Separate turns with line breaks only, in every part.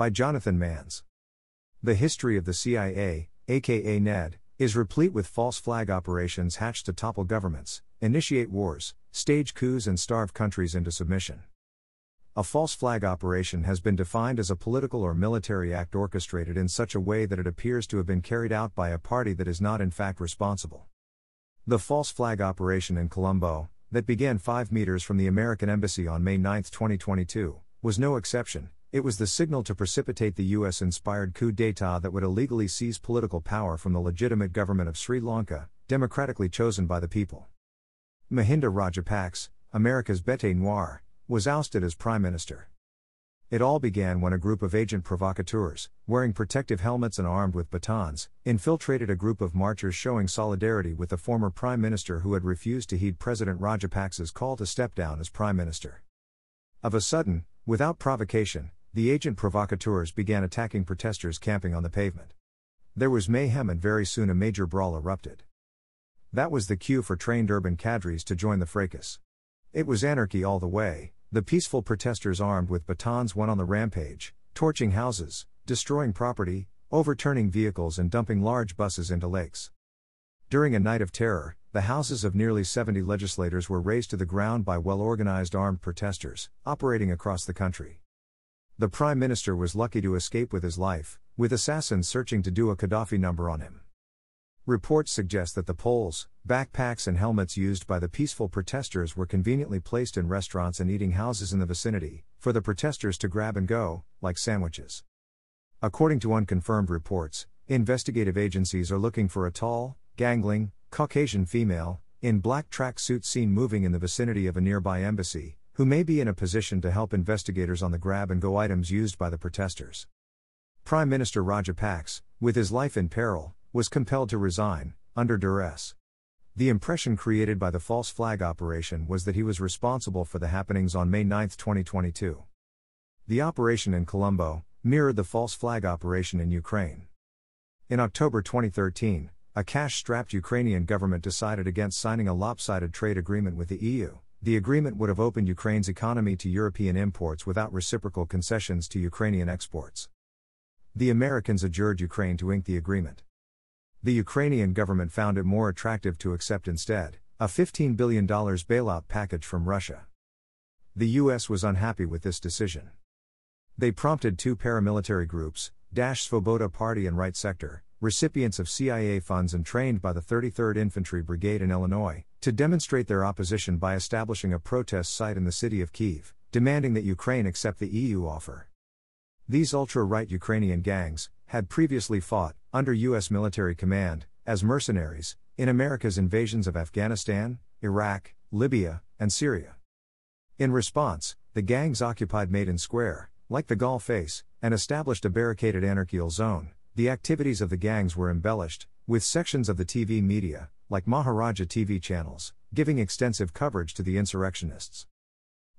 By Jonathan Manz. The history of the CIA, aka NED, is replete with false flag operations hatched to topple governments, initiate wars, stage coups, and starve countries into submission. A false flag operation has been defined as a political or military act orchestrated in such a way that it appears to have been carried out by a party that is not in fact responsible. The false flag operation in Colombo, that began 5 meters from the American Embassy on May 9, 2022, was no exception, it was the signal to precipitate the US inspired coup d'etat that would illegally seize political power from the legitimate government of Sri Lanka, democratically chosen by the people. Mahinda Rajapaksa, America's bete noir, was ousted as prime minister. It all began when a group of agent provocateurs, wearing protective helmets and armed with batons, infiltrated a group of marchers showing solidarity with the former prime minister who had refused to heed President Rajapaksa's call to step down as prime minister. Of a sudden, without provocation, the agent provocateurs began attacking protesters camping on the pavement. There was mayhem and very soon a major brawl erupted. That was the cue for trained urban cadres to join the fracas. It was anarchy all the way, the peaceful protesters armed with batons went on the rampage, torching houses, destroying property, overturning vehicles, and dumping large buses into lakes. During a night of terror, the houses of nearly 70 legislators were razed to the ground by well organized armed protesters, operating across the country. The Prime Minister was lucky to escape with his life, with assassins searching to do a Gaddafi number on him. Reports suggest that the poles, backpacks, and helmets used by the peaceful protesters were conveniently placed in restaurants and eating houses in the vicinity, for the protesters to grab and go, like sandwiches. According to unconfirmed reports, investigative agencies are looking for a tall, gangling, Caucasian female, in black tracksuit seen moving in the vicinity of a nearby embassy, who may be in a position to help investigators on the grab and go items used by the protesters. Prime Minister Rajapaksa, with his life in peril, was compelled to resign, under duress. The impression created by the false flag operation was that he was responsible for the happenings on May 9, 2022. The operation in Colombo mirrored the false flag operation in Ukraine. In October 2013, a cash strapped Ukrainian government decided against signing a lopsided trade agreement with the EU. The agreement would have opened Ukraine's economy to European imports without reciprocal concessions to Ukrainian exports. The Americans adjured Ukraine to ink the agreement. The Ukrainian government found it more attractive to accept instead a $15 billion bailout package from Russia. The US was unhappy with this decision. They prompted two paramilitary groups, Dash Svoboda Party and Right Sector, recipients of CIA funds and trained by the 33rd Infantry Brigade in Illinois, to demonstrate their opposition by establishing a protest site in the city of Kiev, demanding that Ukraine accept the EU offer. These ultra right Ukrainian gangs had previously fought, under U.S. military command, as mercenaries, in America's invasions of Afghanistan, Iraq, Libya, and Syria. In response, the gangs occupied Maidan Square, like the Galle Face, and established a barricaded anarchical zone, the activities of the gangs were embellished, with sections of the TV media, like Maharaja TV channels, giving extensive coverage to the insurrectionists.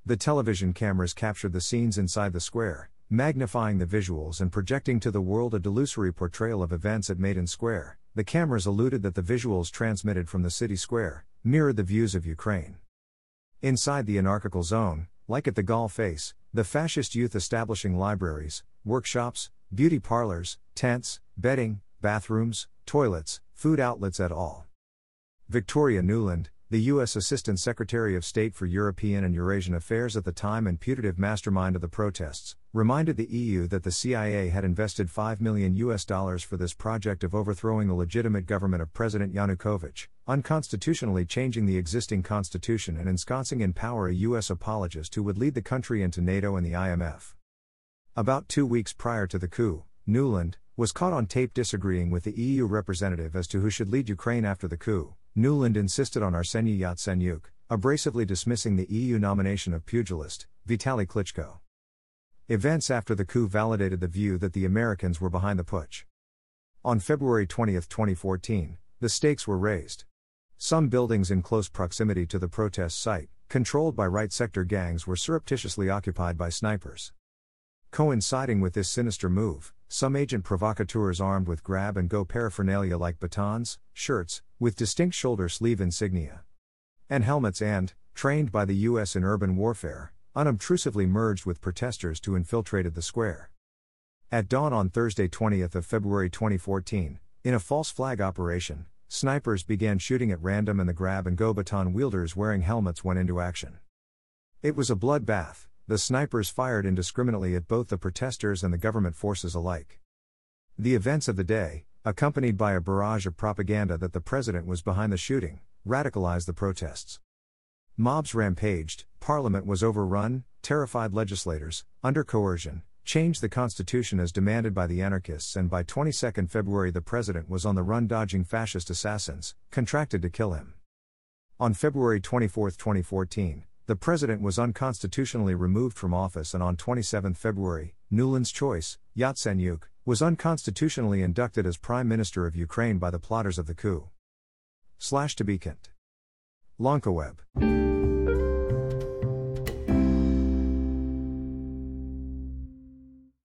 The television cameras captured the scenes inside the square, magnifying the visuals and projecting to the world a delusory portrayal of events at Maidan Square. The cameras alluded that the visuals transmitted from the city square mirrored the views of Ukraine. Inside the anarchical zone, like at the Galle Face, the fascist youth establishing libraries, workshops, beauty parlors, tents, bedding, bathrooms, toilets, food outlets et al. Victoria Nuland, the U.S. Assistant Secretary of State for European and Eurasian Affairs at the time and putative mastermind of the protests, reminded the EU that the CIA had invested 5 million US dollars for this project of overthrowing the legitimate government of President Yanukovych, unconstitutionally changing the existing constitution and ensconcing in power a U.S. apologist who would lead the country into NATO and the IMF. About two weeks prior to the coup, Nuland was caught on tape disagreeing with the EU representative as to who should lead Ukraine after the coup. Nuland insisted on Arseniy Yatsenyuk, abrasively dismissing the EU nomination of pugilist Vitaly Klitschko. Events after the coup validated the view that the Americans were behind the putsch. On February 20, 2014, the stakes were raised. Some buildings in close proximity to the protest site, controlled by right sector gangs, were surreptitiously occupied by snipers. Coinciding with this sinister move, some agent provocateurs armed with grab and go paraphernalia like batons, shirts, with distinct shoulder sleeve insignia, and helmets, and, trained by the U.S. in urban warfare, unobtrusively merged with protesters to infiltrated the square. At dawn on Thursday 20th of February 2014, in a false flag operation, snipers began shooting at random and the grab and go baton wielders wearing helmets went into action. It was a bloodbath, the snipers fired indiscriminately at both the protesters and the government forces alike. The events of the day, accompanied by a barrage of propaganda that the president was behind the shooting, radicalized the protests. Mobs rampaged, parliament was overrun, terrified legislators, under coercion, changed the constitution as demanded by the anarchists, and by 22 February the president was on the run dodging fascist assassins, contracted to kill him. On February 24, 2014, the president was unconstitutionally removed from office, and on 27 February, Nuland's choice, Yatsenyuk, was unconstitutionally inducted as Prime Minister of Ukraine by the plotters of the coup. Slash to be Kent. LankaWeb.